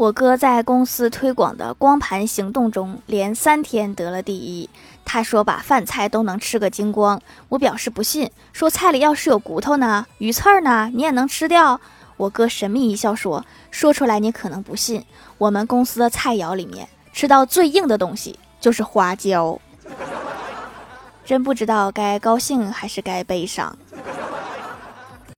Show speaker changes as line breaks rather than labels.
我哥在公司推广的光盘行动中连三天得了第一。他说把饭菜都能吃个精光我表示不信说菜里要是有骨头呢鱼刺儿呢你也能吃掉。我哥神秘一笑说说出来你可能不信我们公司的菜肴里面吃到最硬的东西就是花椒。真不知道该高兴还是该悲伤。